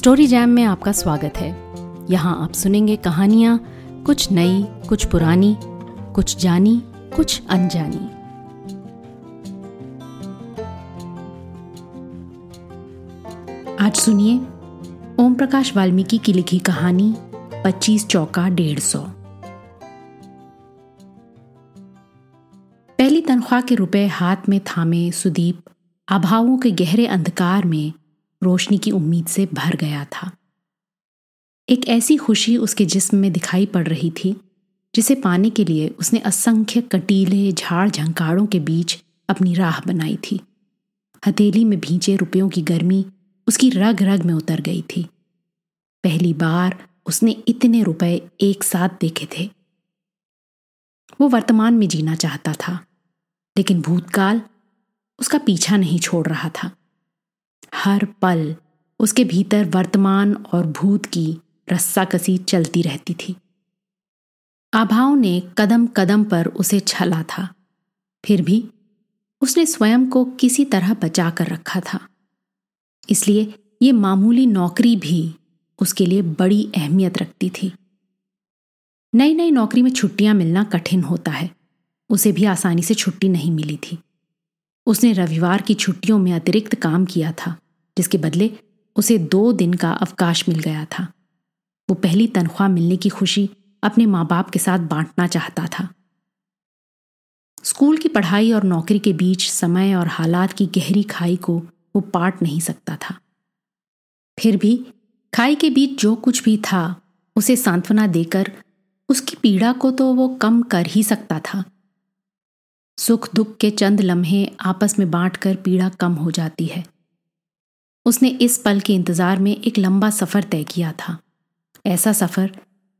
Story jam में आपका स्वागत है। यहाँ आप सुनेंगे कहानियाँ, कुछ नई, कुछ पुरानी, कुछ जानी, कुछ अनजानी। आज सुनिए ओम प्रकाश वाल्मीकि की लिखी कहानी, पच्चीस चौका डेढ़ सौ। पहली तनख्वाह के रुपए हाथ में थामे सुदीप, अभावों के गहरे अंधकार में रोशनी की उम्मीद से भर गया था। एक ऐसी खुशी उसके जिस्म में दिखाई पड़ रही थी, जिसे पाने के लिए उसने असंख्य कटीले, झाड़ झंकाड़ों के बीच अपनी राह बनाई थी। हथेली में भींचे रुपयों की गर्मी उसकी रग रग में उतर गई थी। पहली बार उसने इतने रुपए एक साथ देखे थे। वो वर्तमान में जीना चाहता था, लेकिन भूतकाल उसका पीछा नहीं छोड़ रहा था। हर पल उसके भीतर वर्तमान और भूत की रस्साकसी चलती रहती थी। आभाओं ने कदम कदम पर उसे छला था। फिर भी उसने स्वयं को किसी तरह बचा कर रखा था। इसलिए ये मामूली नौकरी भी उसके लिए बड़ी अहमियत रखती थी। नई नई नौकरी में छुट्टियाँ मिलना कठिन होता है। उसे भी आसानी से छुट्टी नहीं मिली थी। उसने रविवार की छुट्टियों में अतिरिक्त काम किया था, जिसके बदले उसे दो दिन का अवकाश मिल गया था। वो पहली तनख्वाह मिलने की खुशी अपने माँ बाप के साथ बांटना चाहता था। स्कूल की पढ़ाई और नौकरी के बीच समय और हालात की गहरी खाई को वो पाट नहीं सकता था। फिर भी खाई के बीच जो कुछ भी था, उसे सांत्वना देकर उसकी पीड़ा को तो वो कम कर ही सकता था। सुख दुख के चंद लम्हे आपस में बांटकर पीड़ा कम हो जाती है। उसने इस पल के इंतज़ार में एक लंबा सफ़र तय किया था। ऐसा सफ़र,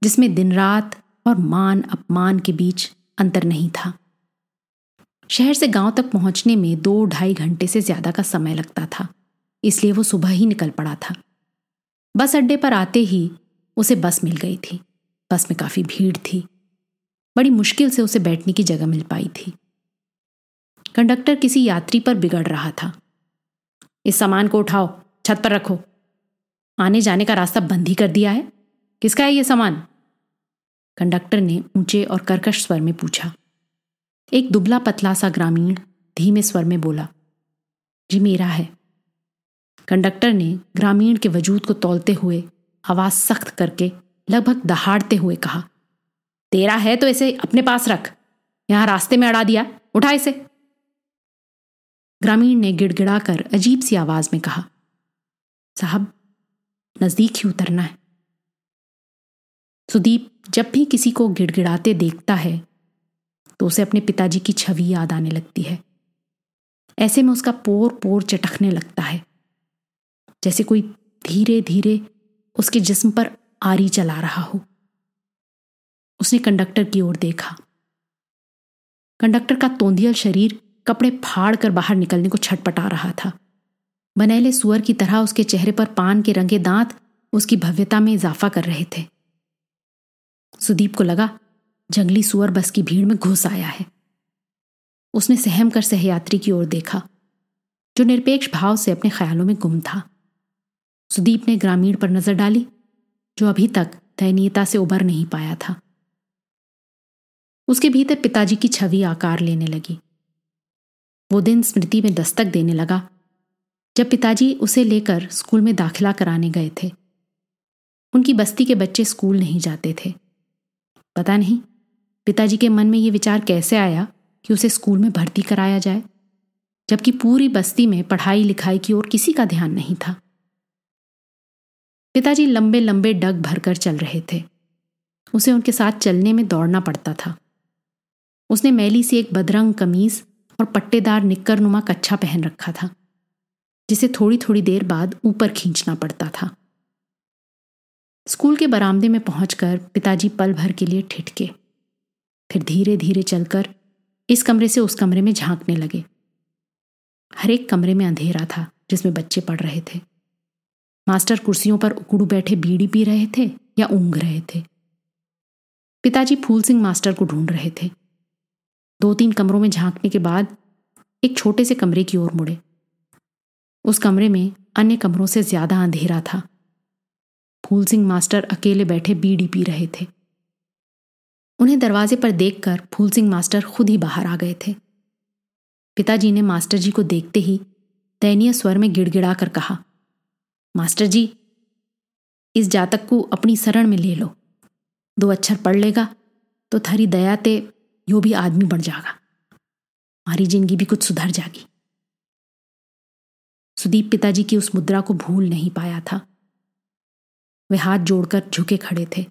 जिसमें दिन रात और मान अपमान के बीच अंतर नहीं था। शहर से गाँव तक पहुँचने में दो ढाई घंटे से ज़्यादा का समय लगता था, इसलिए वो सुबह ही निकल पड़ा था। बस अड्डे पर आते ही उसे बस मिल गई थी। बस में काफ़ी भीड़ थी। बड़ी मुश्किल से उसे बैठने की जगह मिल पाई थी। कंडक्टर किसी यात्री पर बिगड़ रहा था। इस सामान को उठाओ, छत पर रखो। आने जाने का रास्ता बंद ही कर दिया है। किसका है ये सामान? कंडक्टर ने ऊँचे और कर्कश स्वर में पूछा। एक दुबला पतला सा ग्रामीण धीमे स्वर में बोला, जी मेरा है। कंडक्टर ने ग्रामीण के वजूद को तोलते हुए आवाज़ सख्त करके लगभग दहाड़ते हुए कहा, तेरा है तो इसे अपने पास रख। यहाँ रास्ते में अड़ा दिया। उठा इसे। ग्रामीण ने गिड़गिड़ाकर अजीब सी आवाज़ में कहा, साहब, नज़दीक ही उतरना है। सुदीप जब भी किसी को गिड़गिड़ाते देखता है तो उसे अपने पिताजी की छवि याद आने लगती है। ऐसे में उसका पोर पोर चटकने लगता है, जैसे कोई धीरे धीरे उसके जिस्म पर आरी चला रहा हो। उसने कंडक्टर की ओर देखा। कंडक्टर का तोंदियल शरीर कपड़े फाड़ कर बाहर निकलने को छटपटा रहा था। बनेले सुअर की तरह उसके चेहरे पर पान के रंगे दांत उसकी भव्यता में इजाफा कर रहे थे। सुदीप को लगा, जंगली सुअर बस की भीड़ में घुस आया है। उसने सहम कर सहयात्री की ओर देखा, जो निरपेक्ष भाव से अपने ख्यालों में गुम था। सुदीप ने ग्रामीण पर नज़र डाली, जो अभी तक दयनीयता से उबर नहीं पाया था। उसके भीतर पिताजी की छवि आकार लेने लगी। वो दिन स्मृति में दस्तक देने लगा, जब पिताजी उसे लेकर स्कूल में दाखिला कराने गए थे। उनकी बस्ती के बच्चे स्कूल नहीं जाते थे। पता नहीं, पिताजी के मन में ये विचार कैसे आया कि उसे स्कूल में भर्ती कराया जाए, जबकि पूरी बस्ती में पढ़ाई लिखाई की ओर किसी का ध्यान नहीं था। पिताजी लंबे लंबे डग भरकर चल रहे थे। उसे उनके साथ चलने में दौड़ना पड़ता था। उसने मैली सी एक बदरंग कमीज और पट्टेदार निक्कर नुमा कच्छा पहन रखा था, जिसे थोड़ी थोड़ी देर बाद ऊपर खींचना पड़ता था। स्कूल के बरामदे में पहुंचकर पिताजी पल भर के लिए ठिठके। फिर धीरे धीरे चलकर इस कमरे से उस कमरे में झांकने लगे। हर एक कमरे में अंधेरा था, जिसमें बच्चे पढ़ रहे थे। मास्टर कुर्सियों पर उकड़ू बैठे बीड़ी पी रहे थे या ऊंघ रहे थे। पिताजी फूल सिंह मास्टर को ढूंढ रहे थे। दो तीन कमरों में झांकने के बाद एक छोटे से कमरे की ओर मुड़े। उस कमरे में अन्य कमरों से ज़्यादा अंधेरा था। फूल सिंह मास्टर अकेले बैठे बीड़ी पी रहे थे। उन्हें दरवाजे पर देखकर फूल सिंह मास्टर खुद ही बाहर आ गए थे। पिताजी ने मास्टर जी को देखते ही दयनीय स्वर में गिड़गिड़ा कर कहा, मास्टर जी, इस जातक को अपनी शरण में ले लो। दो अक्षर पढ़ लेगा तो थारी दया ते यो भी आदमी बढ़ जाएगा। हमारी ज़िंदगी भी कुछ सुधर जाएगी। सुदीप पिताजी की उस मुद्रा को भूल नहीं पाया था। वे हाथ जोड़कर झुके खड़े थे।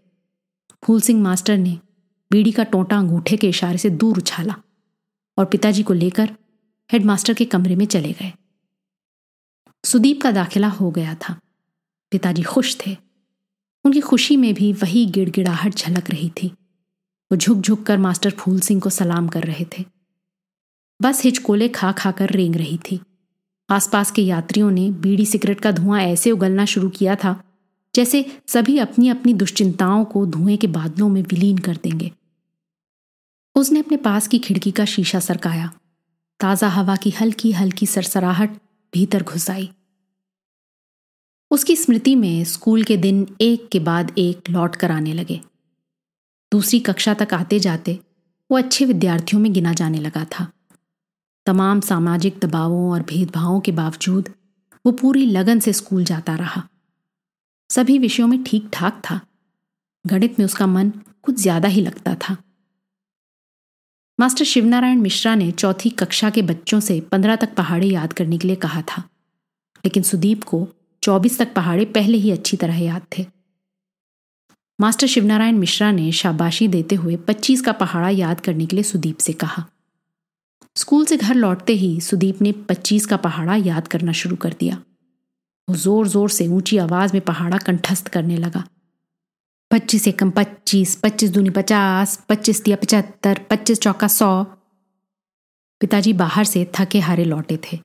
फूल सिंह मास्टर ने बीड़ी का टोटा अंगूठे के इशारे से दूर उछाला और पिताजी को लेकर हेडमास्टर के कमरे में चले गए। सुदीप का दाखिला हो गया था। पिताजी खुश थे। उनकी खुशी में भी वही गिड़गिड़ाहट झलक रही थी। वो झुक झुक कर मास्टर फूल सिंह को सलाम कर रहे थे। बस हिचकोले खा खा कर रेंग रही थी। आसपास के यात्रियों ने बीड़ी सिगरेट का धुआँ ऐसे उगलना शुरू किया था, जैसे सभी अपनी अपनी दुश्चिंताओं को धुएँ के बादलों में विलीन कर देंगे। उसने अपने पास की खिड़की का शीशा सरकाया। ताज़ा हवा की हल्की हल्की सरसराहट भीतर घुस आई। उसकी स्मृति में स्कूल के दिन एक के बाद एक लौट कर आने लगे। दूसरी कक्षा तक आते जाते वो अच्छे विद्यार्थियों में गिना जाने लगा था। तमाम सामाजिक दबावों और भेदभावों के बावजूद वो पूरी लगन से स्कूल जाता रहा। सभी विषयों में ठीक ठाक था। गणित में उसका मन कुछ ज़्यादा ही लगता था। मास्टर शिवनारायण मिश्रा ने चौथी कक्षा के बच्चों से पंद्रह तक पहाड़े याद करने के लिए कहा था, लेकिन सुदीप को चौबीस तक पहाड़े पहले ही अच्छी तरह याद थे। मास्टर शिवनारायण मिश्रा ने शाबाशी देते हुए पच्चीस का पहाड़ा याद करने के लिए सुदीप से कहा। स्कूल से घर लौटते ही सुदीप ने पच्चीस का पहाड़ा याद करना शुरू कर दिया। वो ज़ोर ज़ोर से ऊँची आवाज़ में पहाड़ा कंठस्थ करने लगा। पच्चीस एकम पच्चीस पच्चीस दूनी पचास, पच्चीस दिया पचहत्तर, पच्चीस चौका सौ। पिताजी बाहर से थके हारे लौटे थे।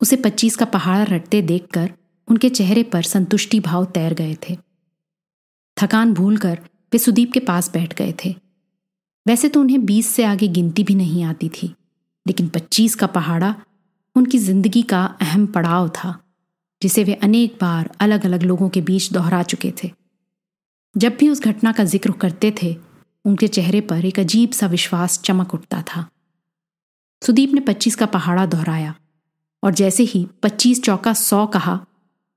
उसे पच्चीस का पहाड़ा रटते देखकर उनके चेहरे पर संतुष्टि भाव तैर गए थे। थकान भूलकर वे सुदीप के पास बैठ गए थे। वैसे तो उन्हें बीस से आगे गिनती भी नहीं आती थी, लेकिन पच्चीस का पहाड़ा उनकी ज़िंदगी का अहम पड़ाव था, जिसे वे अनेक बार अलग अलग लोगों के बीच दोहरा चुके थे। जब भी उस घटना का ज़िक्र करते थे, उनके चेहरे पर एक अजीब सा विश्वास चमक उठता था। सुदीप ने पच्चीस का पहाड़ा दोहराया, और जैसे ही पच्चीस चौका सौ कहा,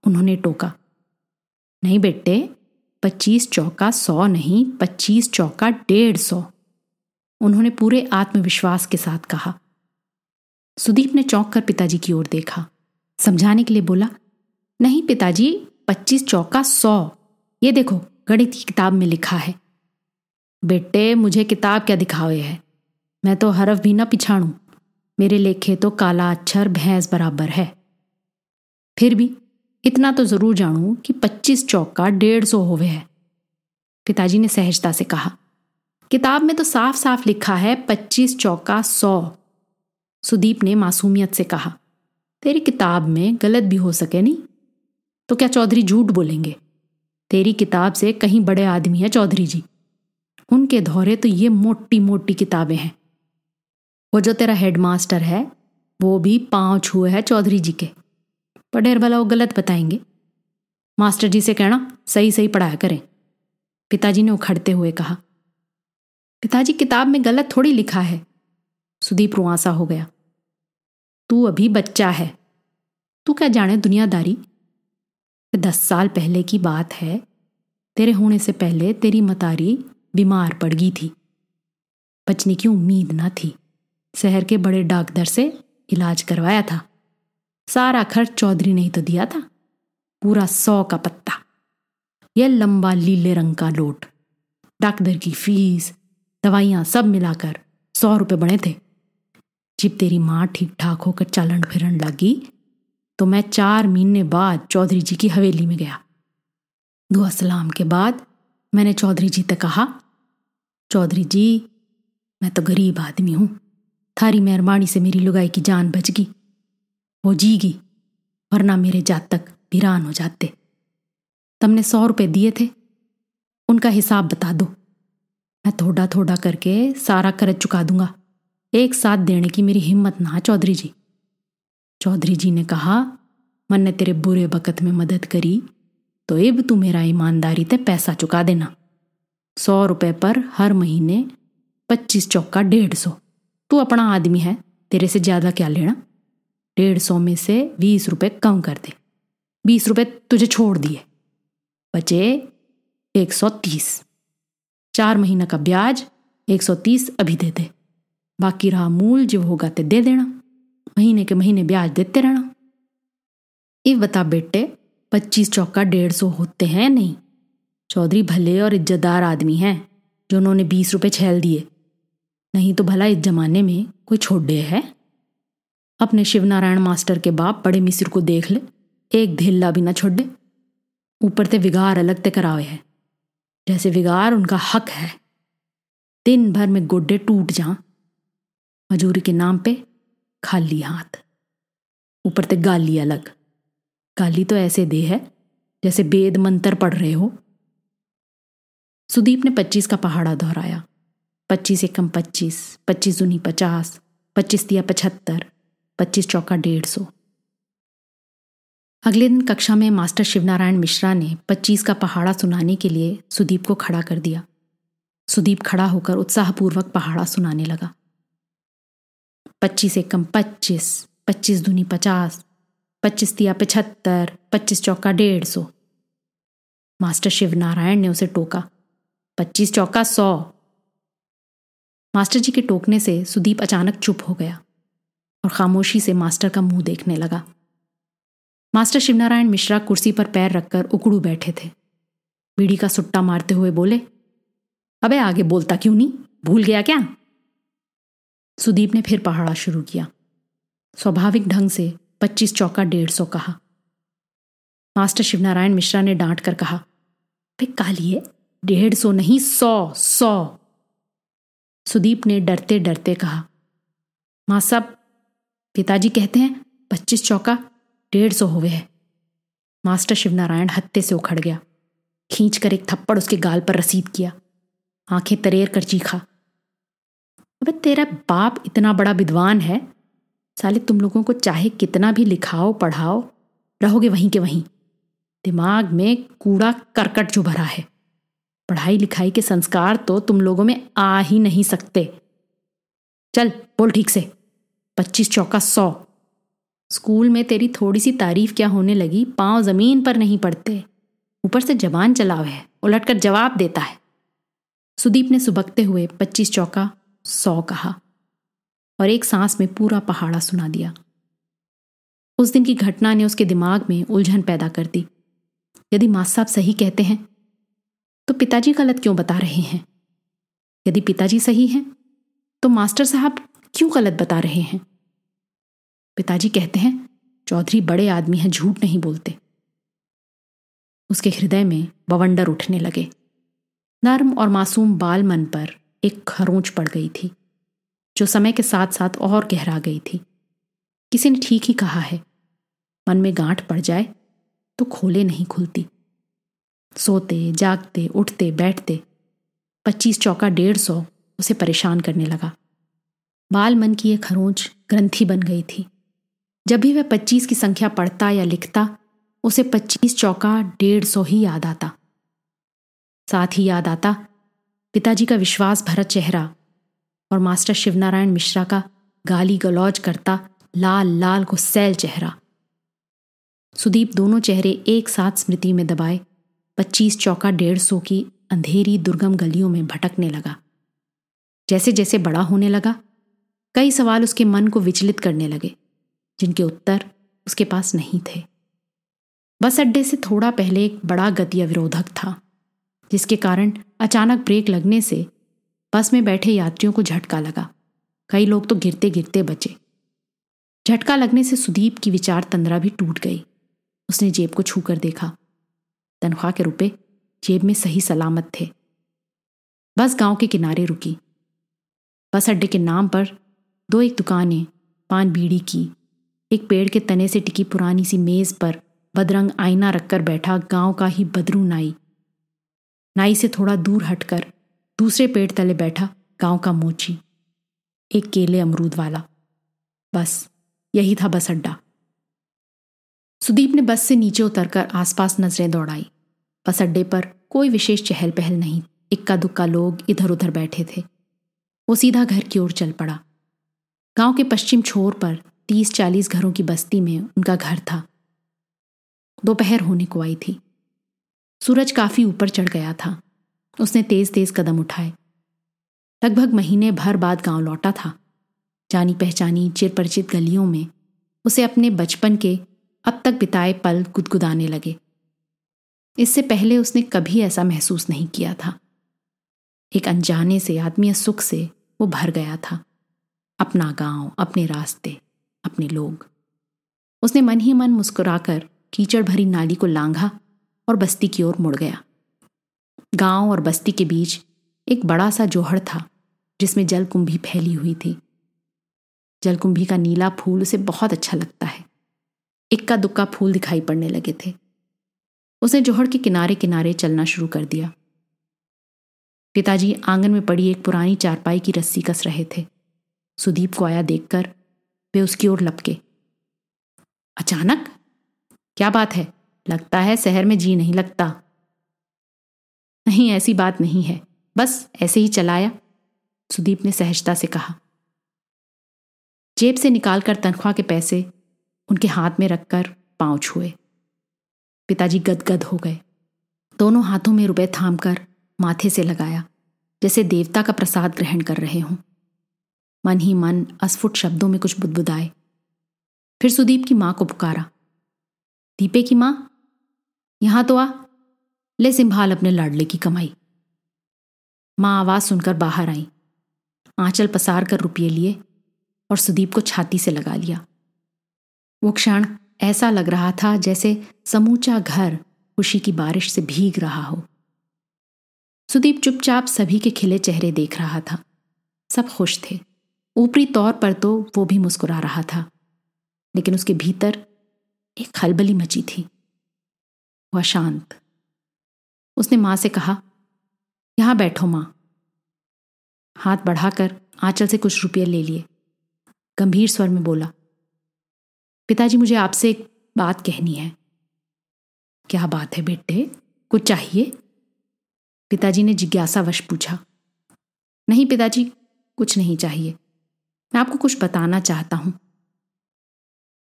उन्होंने टोका, नहीं बेटे पच्चीस चौका सौ नहीं, पच्चीस चौका डेढ़ सौ। उन्होंने पूरे आत्मविश्वास के साथ कहा। सुदीप ने चौंक कर पिताजी की ओर देखा। समझाने के लिए बोला, नहीं पिताजी, पच्चीस चौका सौ। ये देखो, गणित की किताब में लिखा है। बेटे, मुझे किताब क्या दिखावे है? मैं तो हरफ भी ना पिछाड़ू मेरे लेखे तो काला अक्षर भैंस बराबर है। फिर भी इतना तो ज़रूर जानू कि पच्चीस चौका डेढ़ सौ होवे है। पिताजी ने सहजता से कहा, किताब में तो साफ़ साफ़ लिखा है पच्चीस चौका सौ। सुदीप ने मासूमियत से कहा, तेरी किताब में गलत भी हो सके नहीं? तो क्या चौधरी झूठ बोलेंगे? तेरी किताब से कहीं बड़े आदमी है चौधरी जी। उनके धौरे तो ये मोटी मोटी किताबें हैं। वो जो तेरा हेडमास्टर है, वो भी पाँव छुए है चौधरी जी के। पढ़ेर भला वो गलत बताएँगे। मास्टर जी से कहना, सही सही पढ़ाया करें। पिताजी ने उखड़ते हुए कहा, पिताजी, किताब में गलत थोड़ी लिखा है। सुदीप रुआसा हो गया, तू अभी बच्चा है। तू क्या जाने दुनियादारी? दस साल पहले की बात है। तेरे होने से पहले तेरी मतारी बीमार पड़ गई थी। बचने की उम्मीद ना थी। शहर के बड़े डॉक्टर से इलाज करवाया था। सारा खर्च चौधरी ने ही तो दिया था। पूरा सौ का पत्ता। यह लंबा लीले रंग का लोट, डॉक्टर की फ़ीस, दवाइयाँ सब मिलाकर सौ रुपए बने थे। जब तेरी माँ ठीक ठाक होकर चालन फिरन लगी तो मैं चार महीने बाद चौधरी जी की हवेली में गया। दुआ सलाम के बाद मैंने चौधरी जी तक कहा, चौधरी जी, मैं तो गरीब आदमी हूँ। थारी मेहरबानी से मेरी लुगाई की जान बच गई। वो जीगी, वरना मेरे जात तक वीरान हो जाते। तुमने सौ रुपए दिए थे, उनका हिसाब बता दो। मैं थोड़ा थोड़ा करके सारा कर्ज चुका दूँगा। एक साथ देने की मेरी हिम्मत ना, चौधरी जी। चौधरी जी ने कहा, मन ने तेरे बुरे वक़्त में मदद करी तो अब तू मेरा ईमानदारी ते पैसा चुका देना। सौ रुपए पर हर महीने पच्चीस चौका डेढ़ सौ। तू अपना आदमी है, तेरे से ज़्यादा क्या लेना? डेढ़ सौ में से बीस रुपए कम कर दे। बीस रुपए तुझे छोड़ दिए। बचे एक सौ तीस। चार महीना का ब्याज एक सौ तीस अभी दे दे। बाकी रहा मूल जो होगा तो दे देना। महीने के महीने ब्याज देते रहना। ये बता बेटे, पच्चीस चौका डेढ़ सौ होते हैं नहीं? चौधरी भले और इज्जतदार आदमी हैं, जो उन्होंने बीस रुपए छेल दिए। नहीं तो भला इस जमाने में कोई छोड़े है? अपने शिवनारायण मास्टर के बाप बड़े मिस्र को देख ले, एक धिल्ला भी ना छोड़ दे। ऊपर ते विगार अलग ते करावे है। जैसे विगार उनका हक है। दिन भर में गोड्डे टूट जा। मजूरी के नाम पे खाली हाथ। ऊपर ते गाली अलग। गाली तो ऐसे दे है, जैसे वेद मंत्र पढ़ रहे हो। सुदीप ने पच्चीस का पहाड़ा दोहराया। पच्चीस एकम पच्चीस पच्चीस दूनी पचास, पच्चीस दिया पचहत्तर। पच्चीस चौका डेढ़ सौ। अगले दिन कक्षा में मास्टर शिवनारायण मिश्रा ने पच्चीस का पहाड़ा सुनाने के लिए सुदीप को खड़ा कर दिया। सुदीप खड़ा होकर उत्साहपूर्वक पहाड़ा सुनाने लगा। पच्चीस एकम पच्चीस पच्चीस दूनी पचास, पच्चीस दिया पचहत्तर पच्चीस चौका डेढ़ सौ। मास्टर शिवनारायण ने उसे टोका। पच्चीस चौका सौ। मास्टर जी के टोकने से सुदीप अचानक चुप हो गया। और खामोशी से मास्टर का मुँह देखने लगा। मास्टर शिवनारायण मिश्रा कुर्सी पर पैर रखकर उकड़ू बैठे थे। बीड़ी का सुट्टा मारते हुए बोले, अबे आगे बोलता क्यों नहीं? भूल गया क्या? सुदीप ने फिर पहाड़ा शुरू किया। स्वाभाविक ढंग से पच्चीस चौका डेढ़ सौ कहा। मास्टर शिवनारायण मिश्रा ने डांट कर कहा कालिए, डेढ़ सौ नहीं, सौ सौ। सुदीप ने डरते डरते कहा, माँ साहब पिताजी कहते हैं, पच्चीस चौका, डेढ़ सौ हुए है। मास्टर शिवनारायण हत्ते से उखड़ गया। खींच कर एक थप्पड़ उसके गाल पर रसीद किया। आँखें तरेर कर चीखा। अबे तेरा बाप इतना बड़ा विद्वान है। साले तुम लोगों को चाहे कितना भी लिखाओ, पढ़ाओ, रहोगे वहीं के वहीं। दिमाग में कूड़ा करकट जो भरा है। पढ़ाई लिखाई के संस्कार तो तुम लोगों में आ ही नहीं सकते। चल, बोल ठीक से। पच्चीस चौका सौ। स्कूल में तेरी थोड़ी सी तारीफ़ क्या होने लगी? पाँव ज़मीन पर नहीं पड़ते। ऊपर से जबान चलाव है, उलटकर जवाब देता है। सुदीप ने सुबकते हुए पच्चीस चौका सौ कहा और एक सांस में पूरा पहाड़ा सुना दिया। उस दिन की घटना ने उसके दिमाग में उलझन पैदा कर दी। यदि मास साहब सही कहते हैं तो पिताजी गलत क्यों बता रहे हैं? यदि पिताजी सही हैं तो मास्टर साहब क्यों गलत बता रहे हैं? पिताजी कहते हैं, चौधरी बड़े आदमी हैं, झूठ नहीं बोलते। उसके हृदय में बवंडर उठने लगे। नर्म और मासूम बाल मन पर एक खरोंच पड़ गई थी, जो समय के साथ साथ और गहरा गई थी। किसी ने ठीक ही कहा है, मन में गांठ पड़ जाए तो खोले नहीं खुलती। सोते, जागते, उठते, बैठते, पच्चीस चौका डेढ़ सौ उसे परेशान करने लगा। बाल मन की एक खरोंच ग्रंथि बन गई थी। जब भी वह पच्चीस की संख्या पढ़ता या लिखता, उसे पच्चीस चौका डेढ़ सौ ही याद आता। साथ ही याद आता, पिताजी का विश्वास भरा चेहरा और मास्टर शिवनारायण मिश्रा का गाली गलौज करता लाल लाल को सैल चेहरा। सुदीप दोनों चेहरे एक साथ स्मृति में दबाए, पच्चीस चौका डेढ़ सौ की अंधेरी दुर्गम गलियों में भटकने लगा। जैसे जैसे बड़ा होने लगा कई सवाल उसके मन को विचलित करने लगे, जिनके उत्तर उसके पास नहीं थे। बस अड्डे से थोड़ा पहले एक बड़ा गति अवरोधक था, जिसके कारण अचानक ब्रेक लगने से बस में बैठे यात्रियों को झटका लगा। कई लोग तो गिरते गिरते बचे। झटका लगने से सुदीप की विचार तंद्रा भी टूट गई। उसने जेब को छू कर देखा। तनख्वाह के रुपए जेब में सही सलामत थे। बस गाँव के किनारे रुकी। बस अड्डे के नाम पर दो एक दुकानें, पान बीड़ी की। एक पेड़ के तने से टिकी पुरानी सी मेज पर बदरंग आईना रखकर बैठा गाँव का ही बदरू नाई। नाई से थोड़ा दूर हटकर दूसरे पेड़ तले बैठा गाँव का मोची। एक केले अमरूद वाला। बस, यही था बस अड्डा। सुदीप ने बस से नीचे उतरकर आसपास नज़रें दौड़ाई। बस अड्डे पर कोई विशेष चहल पहल नहीं इक्का दुक्का लोग इधर उधर बैठे थे। वो सीधा घर की ओर चल पड़ा। गाँव के पश्चिम छोर पर तीस चालीस घरों की बस्ती में उनका घर था। दोपहर होने को आई थी। सूरज काफ़ी ऊपर चढ़ गया था। उसने तेज तेज कदम उठाए। लगभग महीने भर बाद गाँव लौटा था। जानी पहचानी चिर परिचित गलियों में उसे अपने बचपन के अब तक बिताए पल गुदगुदाने लगे। इससे पहले उसने कभी ऐसा महसूस नहीं किया था। एक अनजाने से, आत्मीय सुख से वो भर गया था। अपना गाँव, अपने रास्ते, अपने लोग। उसने मन ही मन मुस्कुराकर कीचड़ भरी नाली को लांघा और बस्ती की ओर मुड़ गया। गाँव और बस्ती के बीच एक बड़ा सा जोहड़ था, जिसमें जलकुंभी फैली हुई थी। जलकुंभी का नीला फूल उसे बहुत अच्छा लगता है। इक्का दुक्का फूल दिखाई पड़ने लगे थे। उसने जोहड़ के किनारे किनारे चलना शुरू कर दिया। पिताजी आँगन में पड़ी एक पुरानी चारपाई की रस्सी कस रहे थे। सुदीप को आया देखकर, वे उसकी ओर लपके। अचानक? क्या बात है? लगता है शहर में जी नहीं लगता। नहीं, ऐसी बात नहीं है। बस ऐसे ही चलाया। सुदीप ने सहजता से कहा। जेब से निकालकर तनख्वाह के पैसे उनके हाथ में रखकर पाँव छुए। पिताजी गदगद हो गए। दोनों हाथों में रुपए थामकर माथे से लगाया, जैसे देवता का प्रसाद ग्रहण कर रहे हों। मन ही मन अस्फुट शब्दों में कुछ बुदबुदाए। फिर सुदीप की माँ को पुकारा। दीपे की माँ, यहाँ तो आ। ले संभाल अपने लाडले की कमाई। माँ आवाज़ सुनकर बाहर आई। आंचल पसार कर रुपये लिए और सुदीप को छाती से लगा लिया। वो क्षण ऐसा लग रहा था जैसे समूचा घर खुशी की बारिश से भीग रहा हो। सुदीप चुपचाप सभी के खिले चेहरे देख रहा था। सब खुश थे। ऊपरी तौर पर तो वो भी मुस्कुरा रहा था, लेकिन उसके भीतर एक खलबली मची थी। वह शांत। उसने माँ से कहा, यहाँ बैठो माँ। हाथ बढ़ाकर आंचल से कुछ रुपये ले लिए। गंभीर स्वर में बोला, पिताजी, मुझे आपसे एक बात कहनी है। क्या बात है बेटे? कुछ चाहिए? पिताजी ने जिज्ञासावश पूछा, नहीं पिताजी, कुछ नहीं चाहिए। मैं आपको कुछ बताना चाहता हूँ।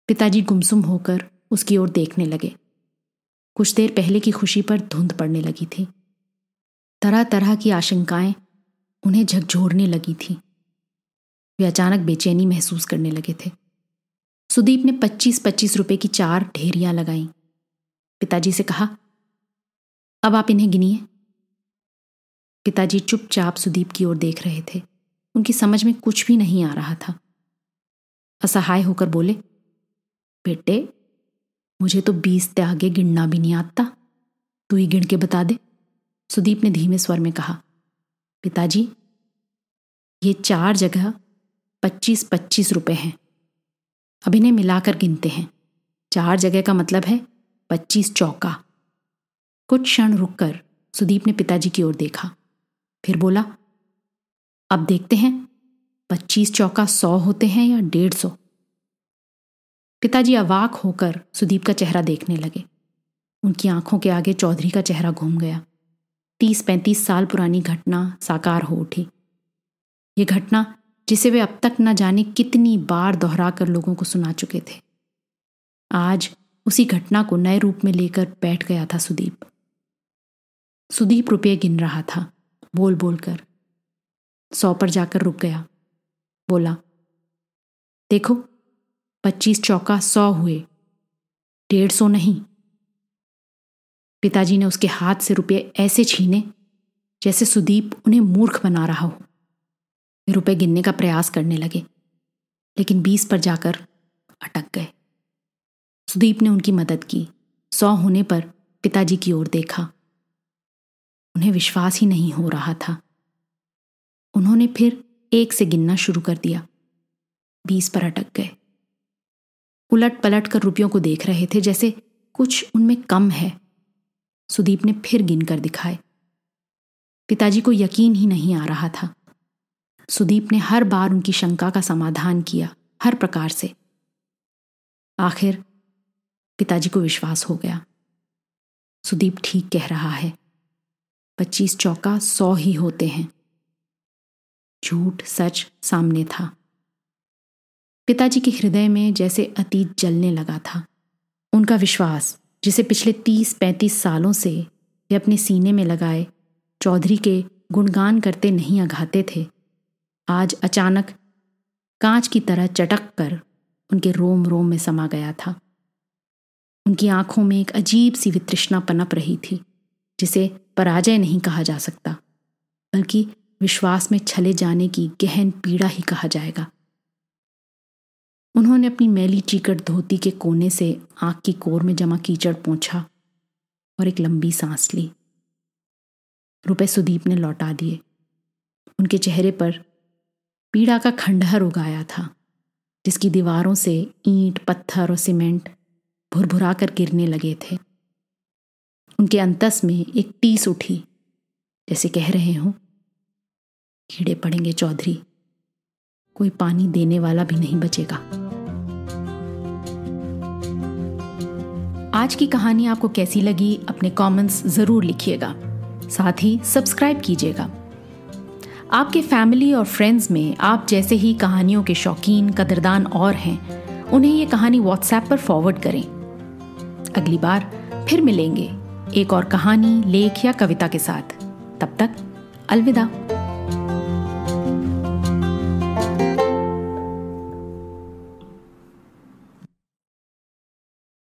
पिताजी गुमसुम होकर उसकी ओर देखने लगे। कुछ देर पहले की खुशी पर धुंध पड़ने लगी थी। तरह तरह की आशंकाएँ उन्हें झकझोरने लगी थी। वे अचानक बेचैनी महसूस करने लगे थे। सुदीप ने पच्चीस पच्चीस रुपए की चार ढेरियाँ लगाई। पिताजी से कहा, अब आप इन्हें गिनिए। पिताजी चुपचाप सुदीप की ओर देख रहे थे। उनकी समझ में कुछ भी नहीं आ रहा था। असहाय होकर बोले, बेटे, मुझे तो बीस ते आगे गिनना भी नहीं आता। तू ही गिन के बता दे। सुदीप ने धीमे स्वर में कहा, पिताजी, ये चार जगह पच्चीस पच्चीस रुपए हैं। अब इन्हें मिलाकर गिनते हैं। चार जगह का मतलब है पच्चीस चौका। कुछ क्षण रुककर सुदीप ने पिताजी की ओर देखा। फिर बोला अब देखते हैं, पच्चीस चौका सौ होते हैं या डेढ़ सौ। पिताजी अवाक होकर सुदीप का चेहरा देखने लगे। उनकी आँखों के आगे चौधरी का चेहरा घूम गया। तीस पैंतीस साल पुरानी घटना साकार हो उठी। ये घटना जिसे वे अब तक न जाने कितनी बार दोहरा कर लोगों को सुना चुके थे। आज उसी घटना को नए रूप में लेकर बैठ गया था सुदीप। सुदीप रुपये गिन रहा था बोल बोल कर सौ पर जाकर रुक गया। बोला, देखो, पच्चीस चौका सौ हुए, डेढ़ सौ नहीं। पिताजी ने उसके हाथ से रुपये ऐसे छीने जैसे सुदीप उन्हें मूर्ख बना रहा हो। वे गिनने का प्रयास करने लगे, लेकिन बीस पर जाकर अटक गए। सुदीप ने उनकी मदद की। सौ होने पर पिताजी की ओर देखा। उन्हें विश्वास ही नहीं हो रहा था। उन्होंने फिर एक से गिनना शुरू कर दिया। बीस पर अटक गए। उलट पलट कर रुपयों को देख रहे थे जैसे कुछ उनमें कम है। सुदीप ने फिर गिनकर दिखाए। पिताजी को यकीन ही नहीं आ रहा था। सुदीप ने हर बार उनकी शंका का समाधान किया, हर प्रकार से। आखिर पिताजी को विश्वास हो गया। सुदीप ठीक कह रहा है। पच्चीस चौका सौ ही होते हैं। झूठ सच सामने था। पिताजी के हृदय में जैसे अतीत जलने लगा था। उनका विश्वास, जिसे पिछले तीस पैंतीस सालों से वे अपने सीने में लगाए, चौधरी के गुणगान करते नहीं अघाते थे, आज अचानक कांच की तरह चटक कर उनके रोम रोम में समा गया था। उनकी आँखों में एक अजीब सी वितृष्णा पनप रही थी, जिसे पराजय नहीं कहा जा सकता, बल्कि विश्वास में छले जाने की गहन पीड़ा ही कहा जाएगा। उन्होंने अपनी मैली चीकट धोती के कोने से आँख की कोर में जमा कीचड़ पहुँचा और एक लंबी सांस ली। रुपए सुदीप ने लौटा दिए। उनके चेहरे पर पीड़ा का खंडहर उगाया था, जिसकी दीवारों से ईंट, पत्थर और सीमेंट भुरभुरा कर गिरने लगे थे। उनके अंतस में एक टीस उठी, जैसे कह रहे हो कीड़े पड़ेंगे चौधरी। कोई पानी देने वाला भी नहीं बचेगा। आज की कहानी आपको कैसी लगी, अपने कमेंट्स ज़रूर लिखिएगा। साथ ही सब्सक्राइब कीजिएगा। आपके फैमिली और फ्रेंड्स में आप जैसे ही कहानियों के शौकीन, कदरदान और हैं, उन्हें ये कहानी व्हाट्सएप पर फॉरवर्ड करें। अगली बार फिर मिलेंगे एक और कहानी, लेख या कविता के साथ। तब तक अलविदा।